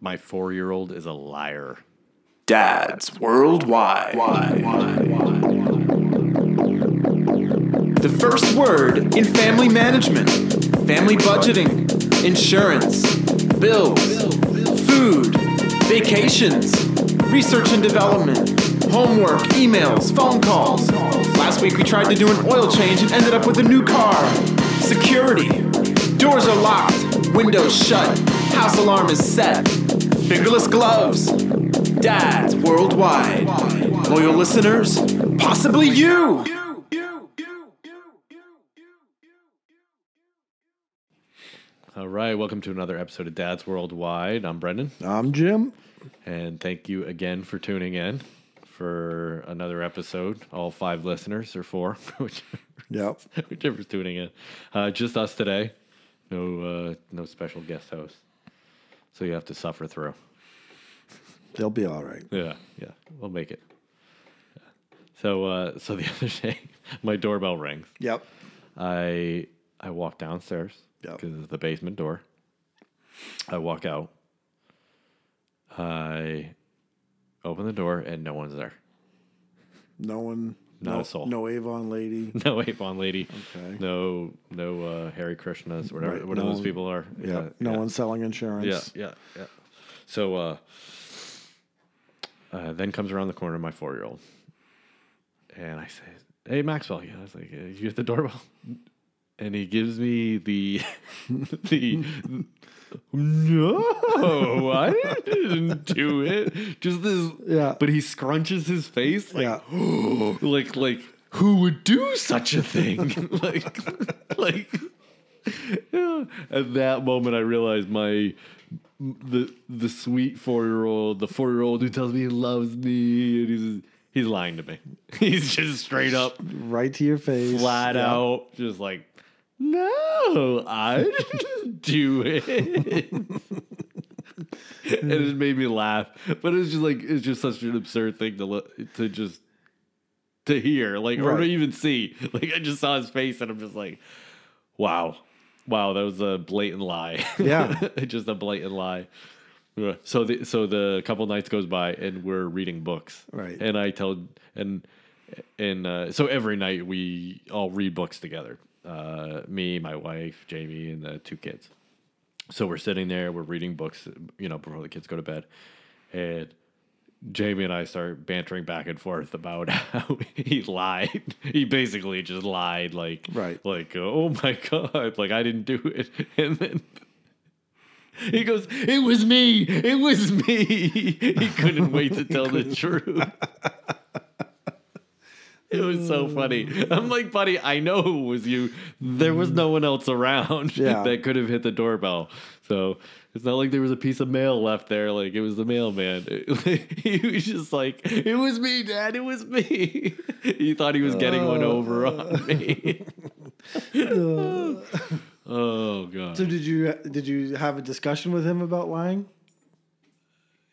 My four year old is a liar. Dads Worldwide. The first word in family management, family budgeting, insurance, bills, food, vacations, research and development, homework, emails, phone calls. Last week we tried to do an oil change and ended up with a new car. Security. Doors are locked, windows shut, house alarm is set. Fingerless gloves. Dads worldwide. Loyal listeners, possibly you. All right, welcome to another episode of Dad's Worldwide. I'm Brendan, I'm Jim. and thank you again for tuning in for another episode. All five listeners, or four, which, Yep. whichever's tuning in. Uh, just us today. No, uh, no special guest host. So you have to suffer through. They'll be all right. Yeah, yeah, we'll make it. Yeah. So, uh, so the other day, my doorbell rings. Yep. I I walk downstairs Yep. because it's the basement door. I walk out. I open the door and no one's there. No one. Not no, a soul. No Avon lady. No Avon lady. Okay. No no uh, Hare Krishnas, whatever Right, whatever no those one- people are. Yeah. No yeah. one's selling insurance. Yeah, yeah, yeah. So uh, uh, then comes around the corner my four year old, and I say, "Hey Maxwell," yeah, I was like, "You at the doorbell?" And he gives me the the no, I didn't do it. Just this, Yeah. But he scrunches his face like, Yeah. like like who would do such a thing? like like yeah. At that moment, I realized my the the sweet four year old, the four year old who tells me he loves me, and he's he's lying to me. He's just straight up, Right to your face. flat Yep. out, just like, no, I didn't do it. and it made me laugh, but it's just like it's just such an absurd thing to look to just to hear, like or to Right. even see. Like I just saw his face, and I'm just like, wow, wow, that was a blatant lie. Yeah. just a blatant lie. Yeah. So the so the couple nights goes by, and we're reading books, Right. And I tell and and uh, so every night we all read books together. Uh, me, my wife, Jamie, and the two kids. So we're sitting there, we're reading books, you know, before the kids go to bed, and Jamie and I start bantering back and forth about how he lied. He basically just lied, like, Right. like, oh my god, like I didn't do it, and then. He goes, It was me. It was me. He couldn't wait to tell the truth. It was so funny. Hmm. I'm like, buddy, I know it was you. There was no one else around Yeah. that could have hit the doorbell. So it's not like there was a piece of mail left there. Like it was the mailman. he was just like, it was me, Dad. It was me. he thought he was getting one uh. over on me. oh god. So did you did you have a discussion with him about lying?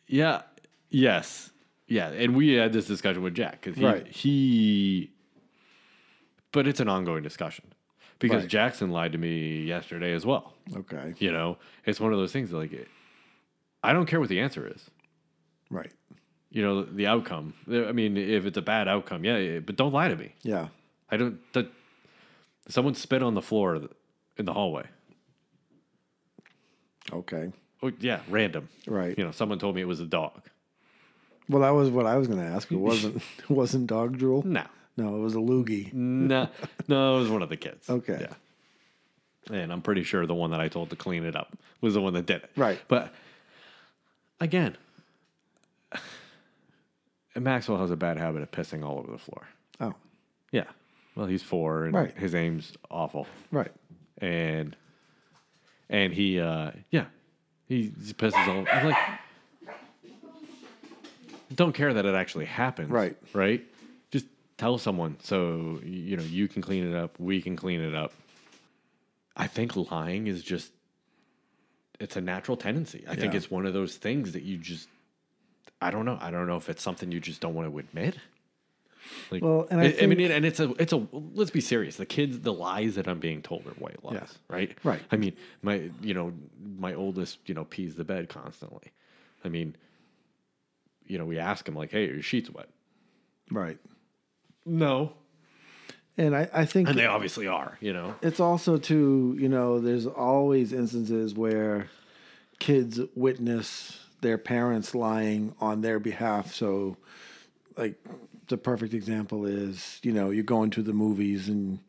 Yeah. Yes. Yeah. And we had this discussion with Jack because he, Right. he, but it's an ongoing discussion because Right. Jackson lied to me yesterday as well. Okay. You know, it's one of those things that, like, it, I don't care what the answer is. Right. You know, the outcome. I mean, if it's a bad outcome, yeah, but don't lie to me. Yeah. I don't. That, someone spit on the floor in the hallway. Okay. Oh, yeah, random. Right. You know, someone told me it was a dog. Well, that was what I was going to ask. It wasn't wasn't dog drool. No. No, it was a loogie. no, no, it was one of the kids. Okay. Yeah. And I'm pretty sure the one that I told to clean it up was the one that did it. Right. But again, Maxwell has a bad habit of pissing all over the floor. Oh. Yeah. Well, he's four and Right. his aim's awful. Right. And and he uh yeah. He, he pisses all I'm like don't care that it actually happens. Right. Right? Just tell someone so you know you can clean it up, we can clean it up. I think lying is just it's a natural tendency. I think it's one of those things that you just I don't know. I don't know if it's something you just don't want to admit. Like, Well, and I I, mean, think- and it's a, it's a. Let's be serious. The kids, the lies that I'm being told are white lies, Yeah. right? Right. I mean, my, you know, my oldest, you know, pees the bed constantly. I mean, you know, we ask him like, "Hey, are your sheets wet?" Right. No, And I, I think and they obviously are. You know, it's also too, you know, there's always instances where kids witness their parents lying on their behalf. So, like, the perfect example is, you know, you're going to the movies and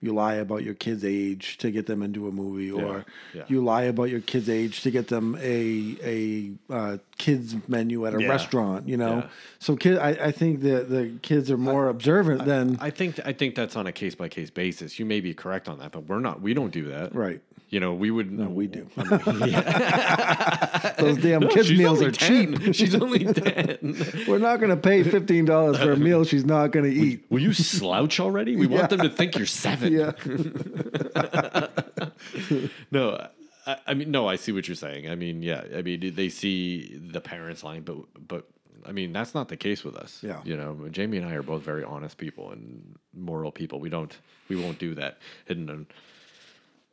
you lie about your kid's age to get them into a movie, or yeah. you lie about your kid's age to get them a a uh, kids menu at a Yeah. restaurant. You know, Yeah. so kid, I, I think that the kids are more observant than I think I think that's on a case by case basis. You may be correct on that, but we're not. We don't do that, right. You know, we would. No, we do. I Those damn kids she's meals are cheap. She's only ten. We're not going to pay fifteen dollars for a meal she's not going to eat. Will you slouch already? We want them to think you're seven. Yeah, No, I, I mean, no, I see what you're saying. I mean, yeah, I mean, they see the parents lying, but but I mean, that's not the case with us. Yeah. you know, Jamie and I are both very honest people and moral people. We don't, we won't do that. And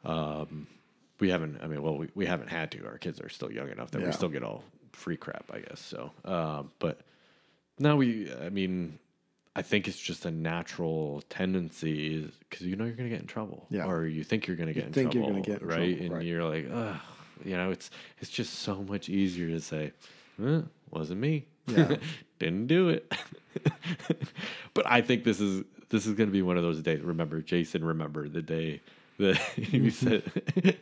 um, we haven't. I mean, well, we, we haven't had to. Our kids are still young enough that Yeah. we still get all free crap, I guess. So, uh, but no, we. I mean. I think it's just a natural tendency because you know you're going to get in trouble, Yeah. or you think you're going to get in think trouble, you're gonna get in right? trouble, and right. you're like, Ugh. you know, it's it's just so much easier to say, eh, wasn't me, Yeah. didn't do it. but I think this is this is going to be one of those days. Remember, Jason, remember the day that he said,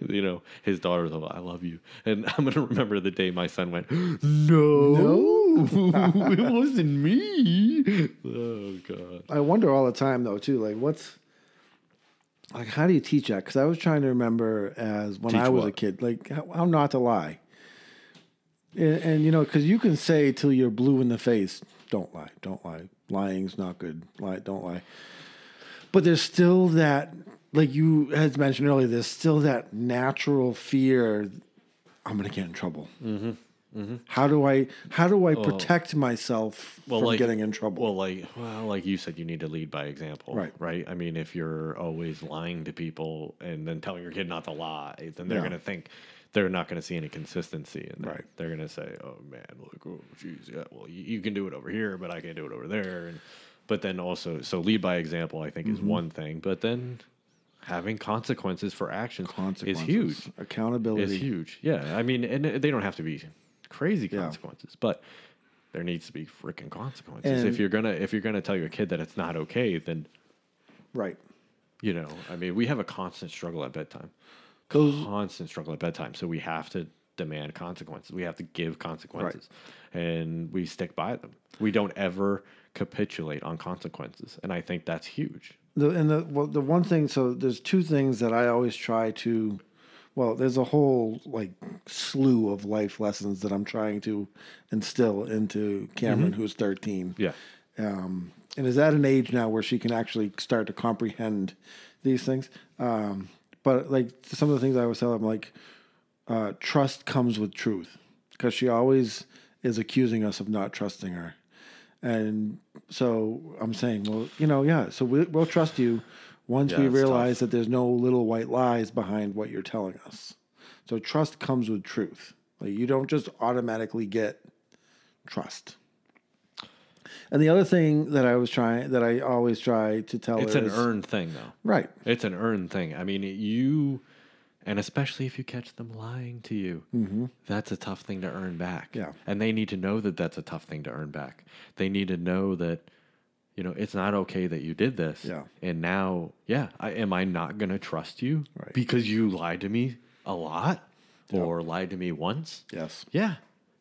you know, his daughter like, "I love you," and I'm going to remember the day my son went, "No, it wasn't me." Oh God. I wonder all the time though too. Like, what's like, how do you teach that? Because I was trying to remember as when Teach I was a kid, like how, how not to lie. And, and you know, because you can say till you're blue in the face, "Don't lie, don't lie. Lying's not good. Lie, don't lie." But there's still that, like you had mentioned earlier, there's still that natural fear. I'm gonna get in trouble. Mm-hmm. How do I how do I protect myself from like, getting in trouble? Well, like well, like you said, you need to lead by example, Right. Right. I mean, if you're always lying to people and then telling your kid not to lie, then they're Yeah. gonna think they're not gonna see any consistency in that. Right. They're gonna say, "Oh man, like oh geez, yeah, well you, you can do it over here, but I can't do it over there." And but then also, so lead by example, I think Mm-hmm. is one thing, but then having consequences for actions consequences. is huge Accountability. is huge. Yeah, I mean, and they don't have to be crazy Yeah. consequences, but there needs to be freaking consequences. And- if you're gonna if you're gonna tell your kid that it's not okay, then Right. you know, I mean, we have a constant struggle at bedtime, Those constant struggle at bedtime. So we have to demand consequences. We have to give consequences, and we stick by them. We don't ever capitulate on consequences, and I think that's huge. the and the well the one thing so there's two things that I always try to well there's a whole like slew of life lessons that I'm trying to instill into Cameron who's 13. Yeah, um, and is at an age now where she can actually start to comprehend these things. Um, but like some of the things I always tell her, like, uh, trust comes with truth, because she always is accusing us of not trusting her, and so I'm saying, well, you know, yeah, so we, we'll trust you once Yeah, we realize that there's no little white lies behind what you're telling us. So trust comes with truth. Like you don't just automatically get trust. And the other thing that I was trying, that I always try to tell is it's an is, earned thing, though. right? It's an earned thing. I mean, you, and especially if you catch them lying to you, that's a tough thing to earn back. Mm-hmm. Yeah. And they need to know that that's a tough thing to earn back. They need to know that, you know, it's not okay that you did this. Yeah. And now, yeah, I, am I not going to trust you Right. because you lied to me a lot or lied to me once? Yes. Yeah.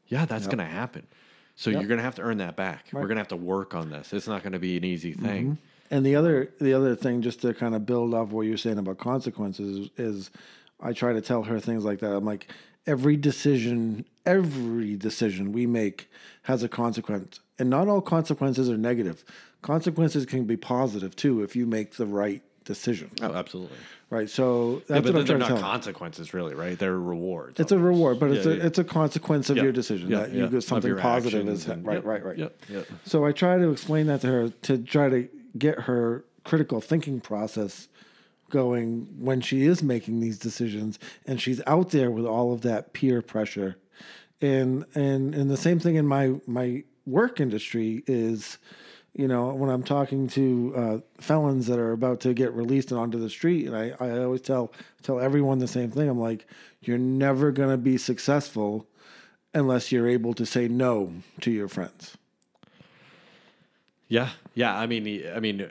Yeah, that's going to happen. So Yep. you're going to have to earn that back. We're going to have to work on this. It's not going to be an easy mm-hmm. thing. And the other, the other thing, just to kind of build off what you're saying about consequences, is I try to tell her things like that. I'm like, every decision, every decision we make has a consequence, and not all consequences are negative. Consequences can be positive too if you make the right decision, Oh, absolutely. right? So Yeah, that's but what I'm they're not consequences, really, right? They're rewards. It's a reward, but it's Yeah, a it's a consequence of Yeah. your decision Yeah, that yeah. you get something positive is and- right, right, right. So I try to explain that to her to try to get her critical thinking process going when she is making these decisions and she's out there with all of that peer pressure. And and and the same thing in my my work industry is you know, when I'm talking to uh, felons that are about to get released and onto the street, and I, I always tell tell everyone the same thing. I'm like, you're never gonna be successful unless you're able to say no to your friends. Yeah, yeah. I mean, I mean,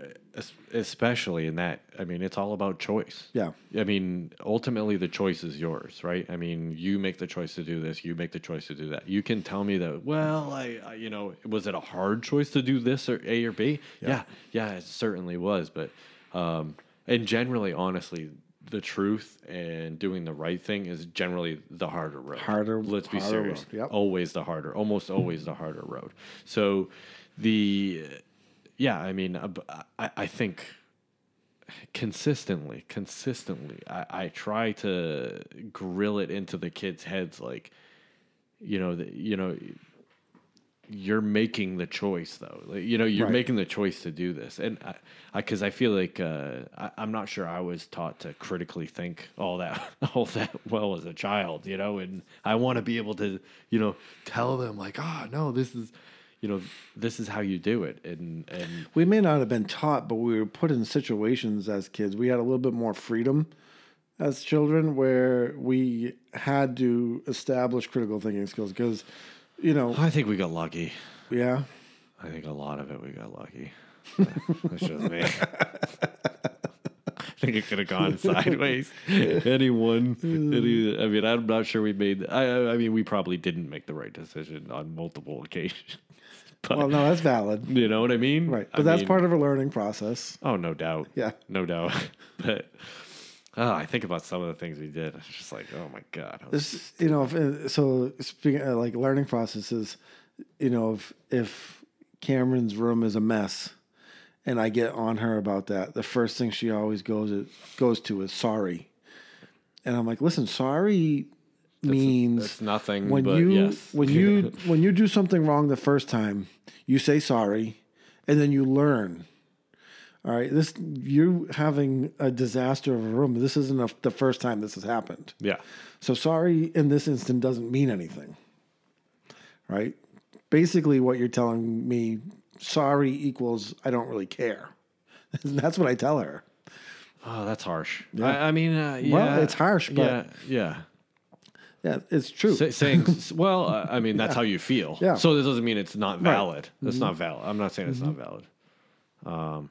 especially in that. I mean, it's all about choice. Yeah. I mean, ultimately, the choice is yours, right? I mean, you make the choice to do this. You make the choice to do that. You can tell me that. Well, I, I you know, was it a hard choice to do this or A or B? Yeah, yeah, it certainly was. But, um, and generally, honestly. The truth and doing the right thing is generally the harder road. Harder- Let's be harder serious. road, yep. Always the harder, almost always the harder road. So, the yeah, I mean, I, b- I, I think consistently, consistently, I, I try to grill it into the kids' heads, like, you know, the, you know, you're making the choice though. Like, you know, you're Right. making the choice to do this, and I, because I, feel like uh, I, I'm not sure I was taught to critically think all that all that well as a child, you know, and I want to be able to, you know, tell them like, oh no, this is, you know, this is how you do it, and and we may not have been taught, but we were put in situations as kids. We had a little bit more freedom as children where we had to establish critical thinking skills because, you know, I think we got lucky. yeah, I think a lot of it we got lucky. That's just me. I think it could have gone sideways. Anyone, any, I mean, I'm not sure we made. I, I I mean, we probably didn't make the right decision on multiple occasions. But well, no, that's valid, you know what I mean, right? But that's mean, part of a learning process. Oh, no doubt. Yeah. no doubt. but oh, I think about some of the things we did. It's just like, oh my god. I This, you know, if, uh, so speaking of like learning processes, you know, if if Cameron's room is a mess, and I get on her about that, the first thing she always goes goes to is sorry, and I'm like, listen, sorry means It's nothing. when but you yes. when you when you do something wrong the first time, you say sorry, and then you learn. All right, this you having a disaster of a room. This isn't a, the first time this has happened. yeah. So sorry in this instant doesn't mean anything. Right? Basically, what you're telling me, sorry equals I don't really care. That's what I tell her. Oh, that's harsh. I, I mean, uh, yeah, Well, it's harsh, but- yeah, yeah. Yeah, it's true. Say, saying, well, uh, I mean, that's how you feel. Yeah. So this doesn't mean it's not valid. That's not valid. I'm not saying it's not Mm-hmm. valid.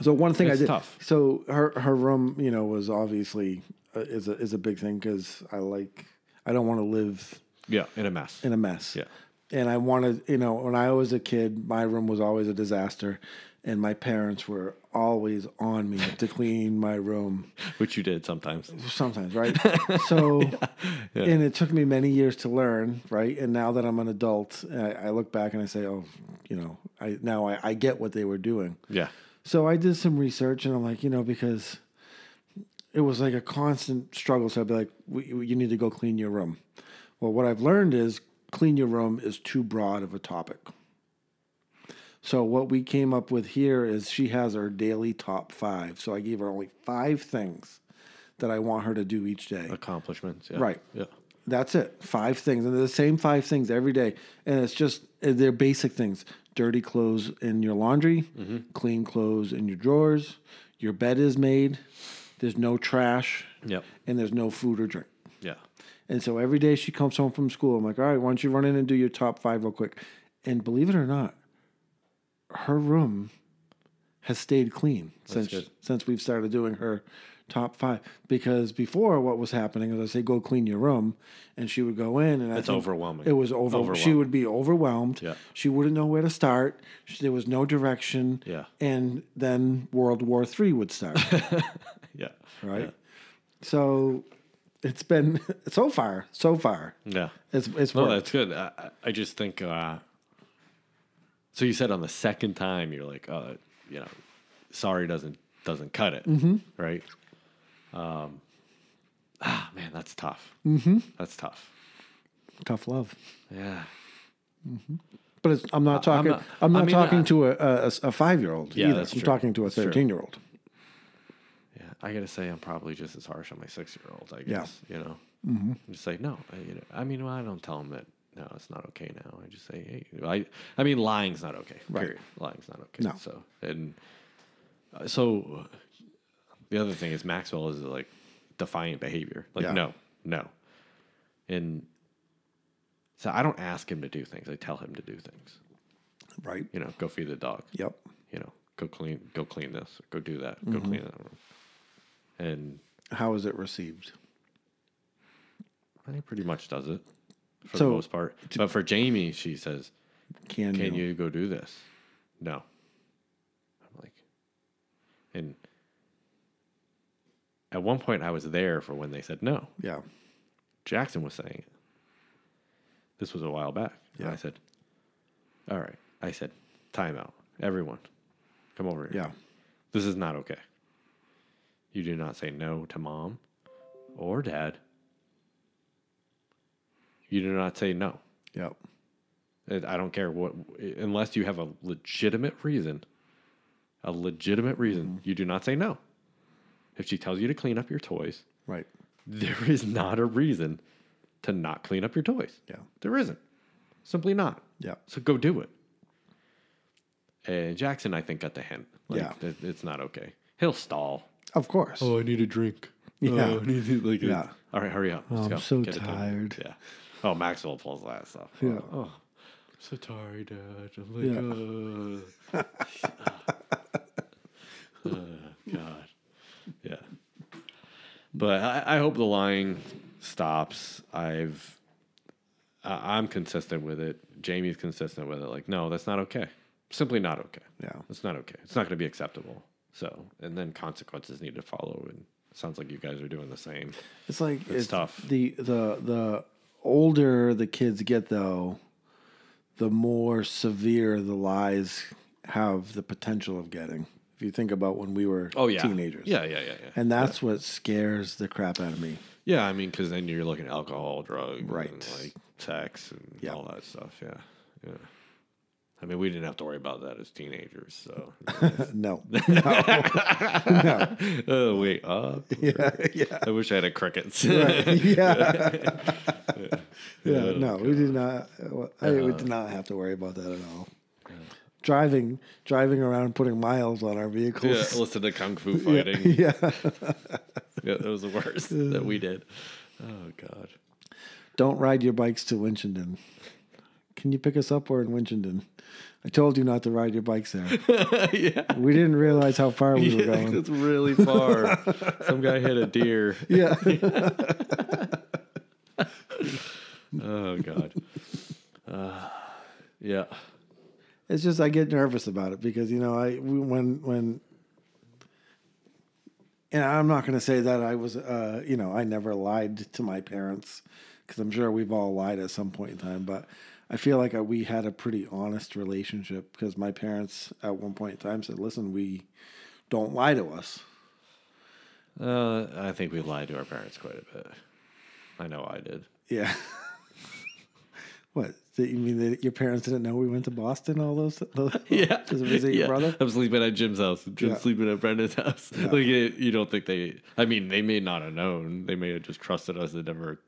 So one thing I did. tough. So her her room, you know, was obviously uh, is a is a big thing because I like I don't want to live Yeah, in a mess. in a mess. Yeah. And I wanted, you know, when I was a kid, my room was always a disaster, and my parents were always on me to clean my room. Which you did sometimes. Sometimes, right? So, and it took me many years to learn, right? And now that I'm an adult, I, I look back and I say, oh, you know, I now I, I get what they were doing. Yeah. So I did some research, and I'm like, you know, because it was like a constant struggle. So I'd be like, you need to go clean your room. Well, what I've learned is clean your room is too broad of a topic. So what we came up with here is she has her daily top five. So I gave her only five things that I want her to do each day. Accomplishments. Yeah. Right. Yeah. That's it. Five things. And they're the same five things every day. And it's just, they're basic things dirty clothes in your laundry, mm-hmm. clean clothes in your drawers, your bed is made, there's no trash, Yep. and there's no food or drink. Yeah. And so every day she comes home from school, I'm like, all right, why don't you run in and do your top five real quick? And believe it or not, her room has stayed clean since good. since we've started doing her top five. Because before, what was happening is I say, go clean your room, and she would go in, and I It's think overwhelming. It was over. She would be overwhelmed. Yeah. She wouldn't know where to start. She, there was no direction. Yeah. And then World War Three would start. Yeah. right. So it's been so far, so far. Yeah. It's it's No, worked. that's good. I, I- I just think. Uh, so you said on the second time, you're like, oh, you know, sorry doesn't doesn't cut it, Mm-hmm. right? Um, ah, man, that's tough. Mm-hmm. That's tough. Tough love. Yeah. But it's, I'm not talking. I'm not- not, I mean, talking I- to a, a, a five year old. Yeah, either. I'm true. talking to a thirteen year old. Yeah, I gotta say, I'm probably just as harsh on my six year old. I Yeah. guess you know, mm-hmm. just like no, I, you know, I mean, well, I don't tell him that no, it's not okay now. I just say, hey, I, I mean, lying's not okay. Right. Period. Lying's not okay. No. So and uh, so, the other thing is Maxwell is like defiant behavior. Like Yeah. no, no, and so I don't ask him to do things. I tell him to do things. Right. You know, go feed the dog Yep. you know, go clean, go clean this, go do that, go Mm-hmm. clean that room. And How is it received? he pretty much does it for So, the most part. but for Jamie, she says, Can, "Can you? you go do this?" No. I'm like, and at one point, I was there for when they said no. Yeah. Jackson was saying it. This was a while back. And Yeah. I said, "All right." I said, "Time out, everyone, come over here." Yeah. This is not okay. You do not say no to mom or dad. You do not say no. Yep. It- I don't care what, unless you have a legitimate reason, a legitimate reason, mm-hmm. you do not say no. If she tells you to clean up your toys, Right. there is not a reason to not clean up your toys. Yeah. There isn't. Simply not. Yeah. So go do it. And Jackson, I think, got the hint. Like, Yeah. it- it's not okay. He'll stall. Of course. Oh, I need a drink. Yeah. Oh, I need to, like, Yeah. All right, hurry up. Let's oh, I'm so Get tired. Yeah. Oh, Maxwell pulls that stuff. Yeah. Oh, I'm so tired, Dad. I'm like, uh, oh, God. Yeah. But I, I hope the lying stops. I've, I, I'm consistent with it. Jamie's consistent with it. Like, no, that's not okay. Simply not okay. Yeah. It's not okay. It's not going to be acceptable. So, and then consequences need to follow. And it sounds like you guys are doing the same. It's like it's, tough. The the the older the kids get, though, the more severe the lies have the potential of getting. If you think about when we were Oh yeah, teenagers, Yeah, yeah, yeah, yeah. and that's what scares the crap out of me. yeah, I mean, because then you're looking at alcohol, drugs, Right. like sex, and Yeah. all that stuff. Yeah, yeah. I mean, we didn't have to worry about that as teenagers. So, no, no, oh wait, uh, yeah, yeah, I wish I had a crickets. right. yeah, yeah. Oh, No, we did not. I, Uh-huh. we did not have to worry about that at all. Driving, driving around, putting miles on our yeah, vehicles. listen to kung fu fighting. yeah. Yeah, that was the worst that we did. Oh god. Don't ride your bikes to Winchendon. Can you pick us up? We're in Winchendon. I told you not to ride your bikes there. yeah. We didn't realize how far we were going. it's really far. Some guy hit a deer. Yeah. Oh god. Uh, yeah. It's just I get nervous about it because you know I when when and I'm not going to say that I was uh you know I never lied to my parents because I'm sure we've all lied at some point in time but I feel like I, we had a pretty honest relationship because my parents at one point in time said listen we don't lie to us Uh, I think we lied to our parents quite a bit. I know I did. yeah what Did you mean that your parents didn't know we went to Boston all those, those Yeah. to visit your brother I'm sleeping at Jim's house. Jim's Yeah. sleeping at Brendan's house. Like you don't think they? I mean, they may not have known. They may have just trusted us and never.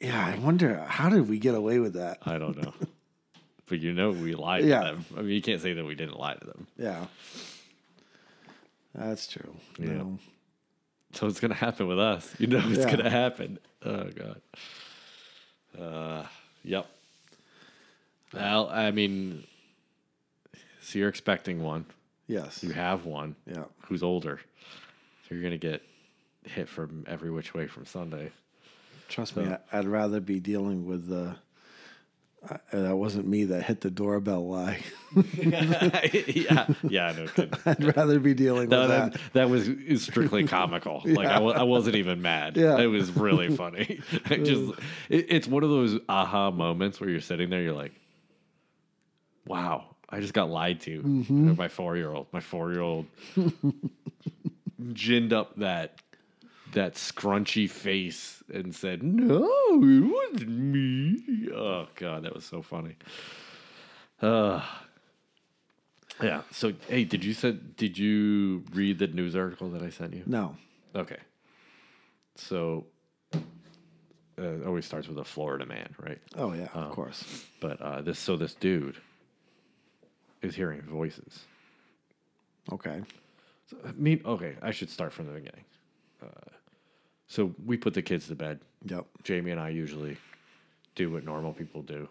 Yeah I wonder how did we get away with that I don't know. but you know, we lied Yeah. to them. I mean, you can't say that we didn't lie to them. Yeah. That's true. Yeah. No. So it's gonna happen with us. You know, it's Yeah. gonna happen. Oh god. Uh, yep. Well, I mean, so you're expecting one. Yes. You have one. Yeah. who's older. So you're gonna get hit from every which way from Sunday. Trust me, I, I'd rather be dealing with the. Uh, that wasn't me that hit the doorbell lie. yeah, yeah, no kidding. I'd rather be dealing No, with that, that. that was strictly comical. Like I, wasn't even mad. Yeah. It was really funny. Just, it, it's one of those aha moments where you're sitting there, you're like, "Wow, I just got lied to. Mm-hmm. My four year old, my four year old, ginned up that that scrunchy face and said, "No, it wasn't me." Oh god, that was so funny. Uh, yeah. So, hey, did you said did you read the news article that I sent you? No. Okay. So, uh, it always starts with a Florida man, right? Oh yeah, of course. But uh, this so this dude is hearing voices. Okay. So, I mean, okay, I should start from the beginning. Uh, so we put the kids to bed. Yep. Jamie and I usually do what normal people do.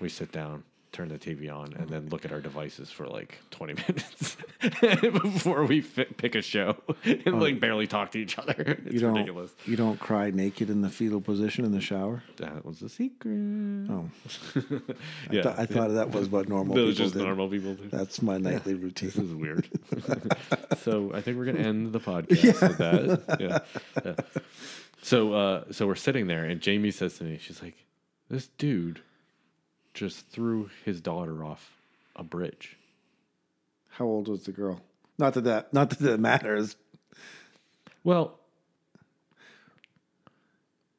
We sit down, turn the TV on, and then look at our devices for like 20 minutes before we fi- pick a show and like barely talk to each other. It's Oh. You don't. ridiculous. You don't cry naked in the fetal position in the shower. That was the secret. Oh, yeah. Th- I thought that was what normal that people just did. normal people do. That's my nightly This routine. is weird. so I think we're gonna end the podcast with that. Yeah. yeah. So uh, so we're sitting there, and Jamie says to me, she's like, "This dude just threw his daughter off a bridge." How old was the girl? Not that that. Not that that matters. Well,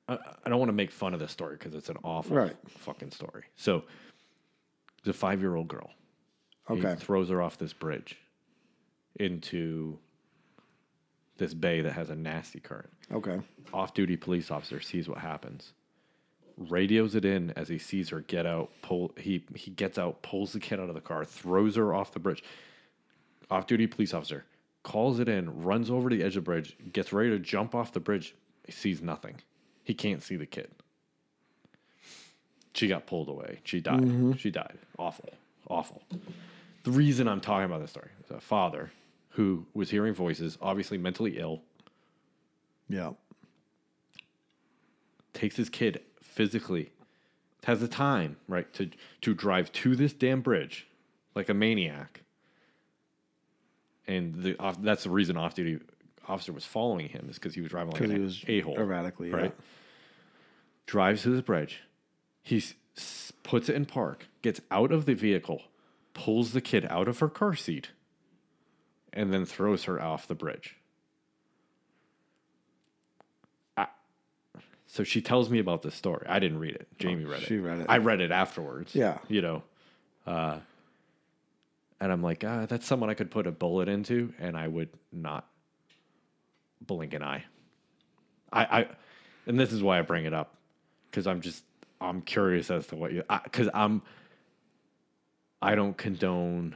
I, I don't want to make fun of this story because it's an awful Right. fucking story. So, the five-year-old girl. He Okay. throws her off this bridge into this bay that has a nasty current. Okay. off-duty police officer sees what happens, radios it in as he sees her get out. Pull he he gets out, pulls the kid out of the car, throws her off the bridge. Off-duty police officer calls it in, runs over the edge of the bridge, gets ready to jump off the bridge. He sees nothing. He can't see the kid. She got pulled away. She died. Mm-hmm. She died. Awful. Awful. The reason I'm talking about this story is a father who was hearing voices, obviously mentally ill, Yeah. takes his kid physically, has the time, right, to to drive to this damn bridge like a maniac. And the off, that's the reason off duty officer was following him is because he was driving like Because he was a hole erratically. Yeah. right? Drives to this bridge, he s- puts it in park, gets out of the vehicle, pulls the kid out of her car seat, and then throws her off the bridge. So she tells me about this story. I didn't read it. Jamie read it. Oh, she read it. I read it afterwards. Yeah. You know, uh, and I'm like, ah, that's someone I could put a bullet into, and I would not blink an eye. I, I, and this is why I bring it up because I'm just I'm curious as to what you because I'm I don't condone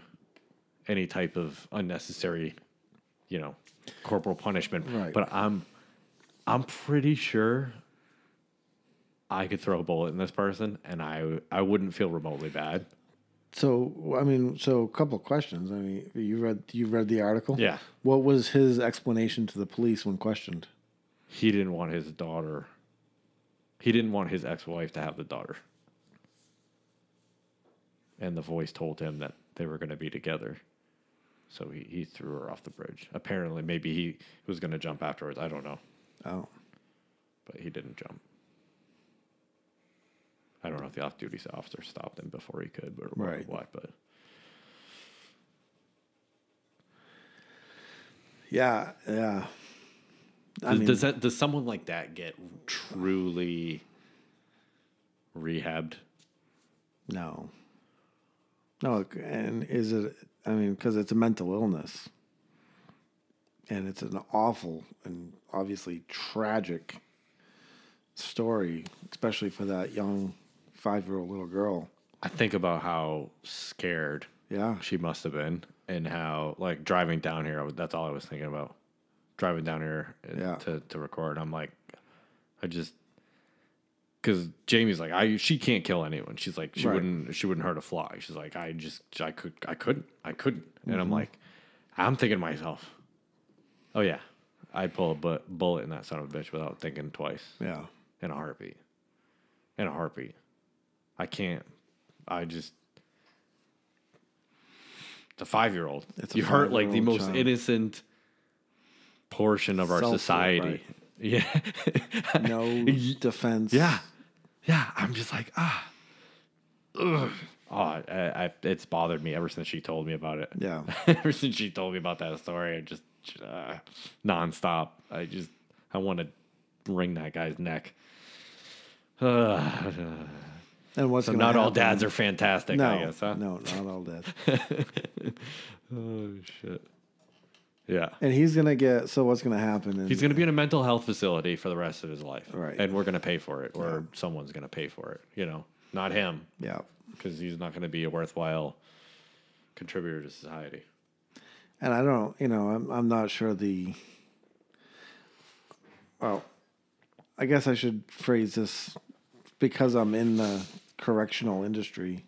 any type of unnecessary, you know, corporal punishment. Right. But I'm I'm pretty sure I could throw a bullet in this person and I I wouldn't feel remotely bad. So I mean, so a couple of questions. I mean, you read you read the article. Yeah. What was his explanation to the police when questioned? He didn't want his daughter. He didn't want his ex-wife to have the daughter. And the voice told him that they were going to be together. So he, he threw her off the bridge. Apparently, maybe he was going to jump afterwards. I don't know. Oh, But he didn't jump. I don't know if the off duty officer stopped him before he could, or Right. what, but yeah, yeah. I does, mean, does that does someone like that get truly rehabbed? no, no. And is it? I mean, because it's a mental illness, and it's an awful and obviously tragic story, especially for that young five-year-old little girl. I think about how scared Yeah, she must have been, and how like driving down here. That's all I was thinking about. Driving down here uh, Yeah. to to record. I'm like, I just because Jamie's like, I she can't kill anyone. She's like, she Right. wouldn't she wouldn't hurt a fly. She's like, I just I could I couldn't I couldn't. And Mm-hmm. I'm like, I'm thinking to myself, oh yeah, I'd pull a bu- bullet in that son of a bitch without thinking twice yeah. in a heartbeat. In a heartbeat. I can't. I just. The five year old. It's a You hurt like the most child. innocent portion of our Self-will, society. right. Yeah. No defense. yeah. Yeah. I'm just like, ah. Ugh. Oh, I, I, it's bothered me ever since she told me about it. Yeah. ever since she told me about that story, I just uh, nonstop. I just I want to wring that guy's neck. Uh, And what's so not all dads are fantastic, No, I guess, huh? no, not all dads. Oh shit. Yeah. and he's gonna get. So what's gonna happen? Is, He's going to be in a mental health facility for the rest of his life. Right. And we're going to pay for it, or someone's going to pay for it. You know, not him, yeah. because he's not going to be a worthwhile contributor to society. And I don't, you know, I'm I'm not sure the. Well, I guess I should phrase this because I'm in the correctional industry.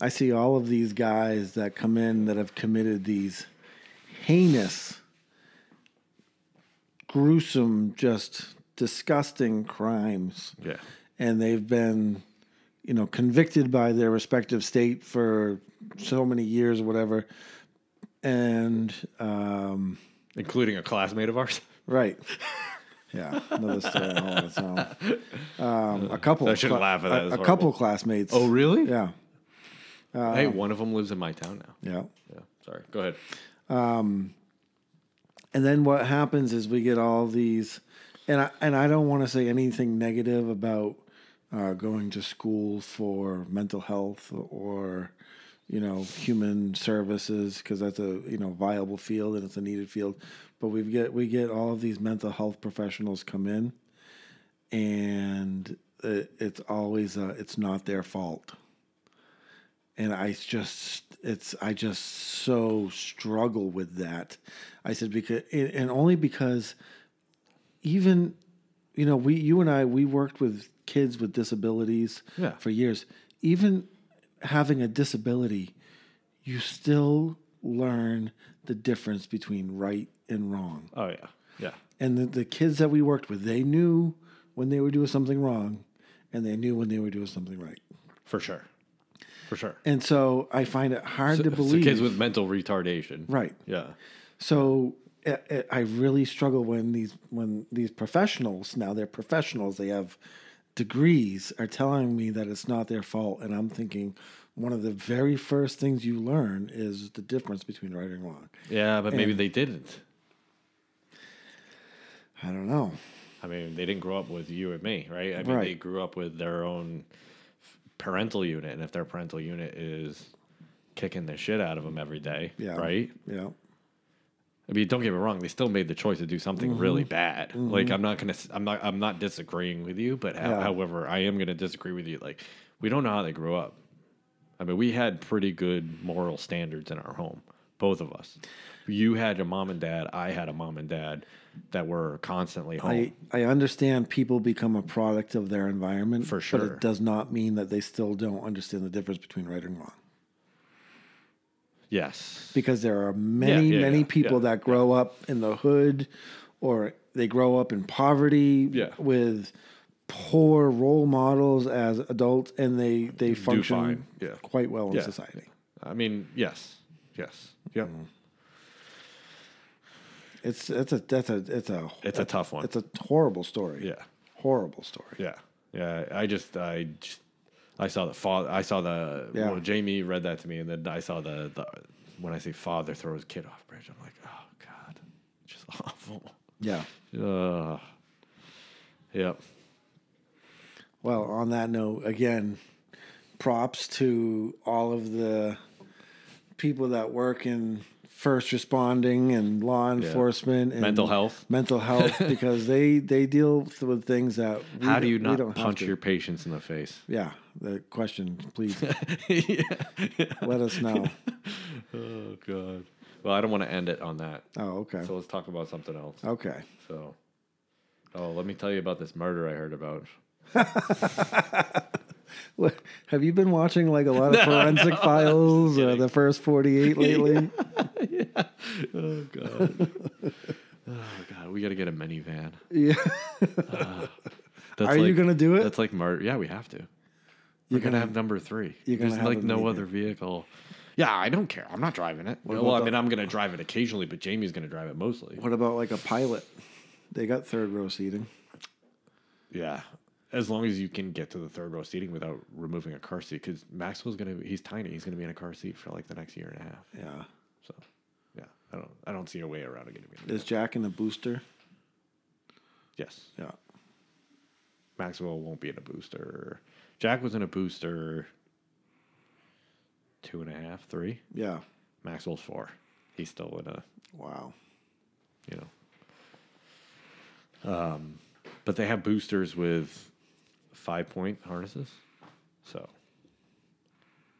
I see all of these guys that come in that have committed these heinous, gruesome, just disgusting crimes Yeah. and they've been you know convicted by their respective state for so many years or whatever and um Including a classmate of ours. right yeah another story all on its own um a couple I shouldn't laugh at that, a, a couple classmates Oh, really? yeah hey, one of them lives in my town now. yeah Yeah. Sorry. Go ahead. and then what happens is we get all these and I, and I don't want to say anything negative about uh, going to school for mental health or you know human services because that's a you know viable field and it's a needed field but we get we get all of these mental health professionals come in and it, it's always uh it's not their fault and I just it's I just so struggle with that. I said because and only because even you know we you and I we worked with kids with disabilities Yeah. for years. Even having a disability, you still learn the difference between right and wrong. Oh, yeah. Yeah. And the, the kids that we worked with, they knew when they were doing something wrong, and they knew when they were doing something right. For sure. For sure. And so I find it hard to So believe. kids with mental retardation. right. Yeah. So I, I- I really struggle when these when these professionals now they're professionals they have degrees are telling me that it's not their fault and I'm thinking one of the very first things you learn is the difference between right and wrong. Yeah, but maybe they didn't. I don't know. I mean, they didn't grow up with you and me, right? I mean, they grew up with their own parental unit, and if their parental unit is kicking the shit out of them every day, Yeah. right? Yeah. I mean, don't get me wrong; they still made the choice to do something Mm-hmm. really bad. Like, I'm not gonna, I'm not, I'm not disagreeing with you, but Yeah. however, I am gonna disagree with you. Like, we don't know how they grew up. I mean, we had pretty good moral standards in our home, both of us. You had a mom and dad. I had a mom and dad that were constantly home. I, I understand people become a product of their environment For sure, But it does not mean that they still don't understand the difference between right and wrong. Yes. because there are many yeah, many yeah, people yeah, that grow up in the hood or they grow up in poverty Yeah. with poor role models as adults and they they function yeah. quite well in Yeah. society I mean, yes, yes, yep. Mm-hmm. it's it's a that's a it's a It's a tough one. it's a horrible story Yeah, horrible story yeah, yeah. I just, I, just, I saw the father. I saw the. Yeah. Well, Jamie read that to me, and then I saw the, the. When I say father throw his kid off bridge, I'm like, oh god, just awful. yeah Uh, yep. Well, on that note, again, props to all of the people that work in first responding and law enforcement and Mental health. mental health, because they they deal with things that we How do you don't- don't punch your patients in the face? Yeah, the question, please yeah. let us know. Oh god. Well, I don't want to end it on that. Oh, okay, So let's talk about something else. okay. So, oh, let me tell you about this murder I heard about. What, have you been watching like a lot of forensic files or the first forty eight lately? Oh god. oh god, we got to get a minivan. Yeah, uh, That's Are you gonna do it? That's like murder. Yeah, we have to. You're gonna, gonna- have number three. you're gonna There's have like no minivan. other vehicle. Yeah, I don't care. I'm not driving it. Well, about I the- mean, I'm gonna drive it occasionally, but Jamie's gonna drive it mostly. what about like a pilot? They got third row seating. Yeah. As long as you can get to the third row seating without removing a car seat, because Maxwell's gonna he's tiny. He's gonna be in a car seat for like the next year and a half. Yeah. So yeah, I don't I don't see a way around it getting me. Is Jack in the booster? Yes, Yeah. Maxwell won't be in a booster. Jack was in a booster. Two and a half, three. Yeah. Maxwell's four. He's still in a Wow. you know. Um, but they have boosters with five point harnesses. So,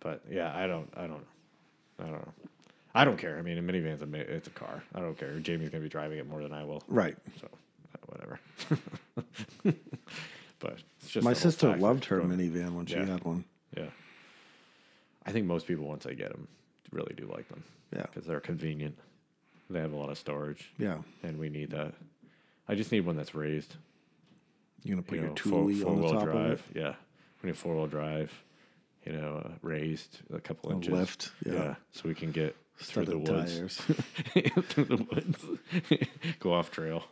but yeah, I don't, I don't know. I don't know. I don't care. I mean, a minivan's a, it's a car. I don't care. Jamie's gonna be driving it more than I will. Right. So, uh, whatever. but it's just My sister loved her minivan when she Yeah. had one. Yeah. I think most people once they get them really do like them. Yeah. Because they're convenient. They have a lot of storage Yeah. and we need that. I just need one that's raised. You're gonna put you your know, Thule on the top drive. of it. Yeah, we need four wheel drive. You know, uh, raised a couple inches. lift, yeah. so we can get through the woods. tires. through the woods, go off trail.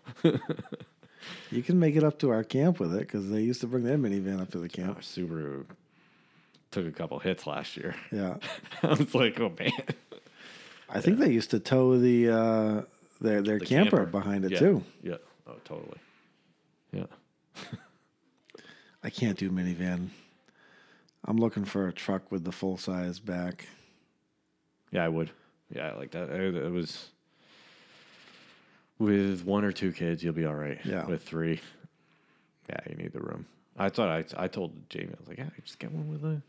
you can make it up to our camp with it because they used to bring their minivan up to the Our camp. Subaru took a couple hits last year. Yeah. I was like, oh man, I think they used to tow the uh, their their The camper, behind it yeah. too. Yeah, oh totally. Yeah, I can't do minivan. I'm looking for a truck with the full size back. yeah, I would. Yeah, I like that. It, it was with one or two kids, you'll be all right. Yeah. With three, yeah, you need the room. I thought I I told Jamie I was like, yeah, just get one with a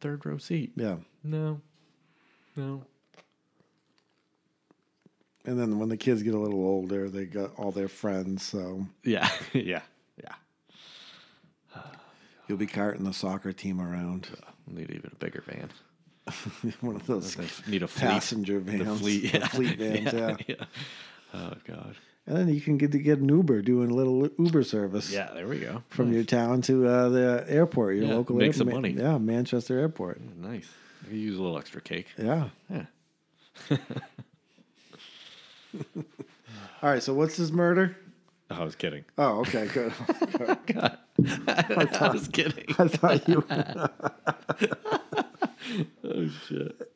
third row seat. Yeah. No, no. And then when the kids get a little older, they got all their friends. So Yeah, yeah, yeah. You'll be carting the soccer team around. We'll need even a bigger van. One of those need a fleet. passenger vans. The fleet, The fleet vans, yeah. yeah. Oh god. And then you can get to get an Uber, doing a little Uber service. Yeah, there we go. From your town to uh, the airport, your Yeah, local make air- some money. Yeah, Manchester Airport. Nice. You use a little extra cake. Yeah. Yeah. All right. So what's this murder? I was kidding. Oh, okay, good. I was kidding. I thought you. Oh shit.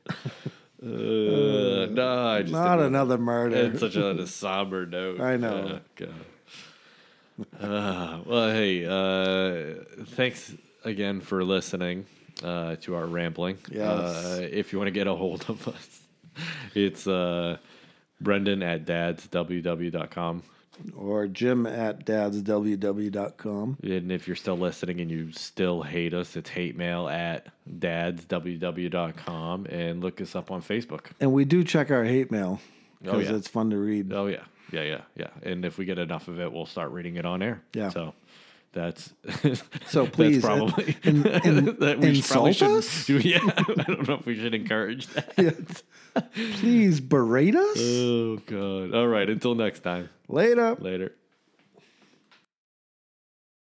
Uh, no, I just Not another murder. It's such a, a somber note. I know. God. Uh, well, hey, uh, thanks again for listening uh, to our rambling. Yes. Uh, if you want to get a hold of us, it's uh, Brendan at dadsww.com. or Jim at dadsww.com. And if you're still listening and you still hate us, it's hate mail at dadsww.com and look us up on Facebook. And we do check our hate mail Oh, because yeah. it's fun to read. Oh yeah, yeah, yeah, yeah. And if we get enough of it, we'll start reading it on air. Yeah. So that's So please, that's probably in- in- that we insult shouldn't- us? Yeah, I don't know if we should encourage that. Please berate us. Oh god. All right. Until next time. Later. Later.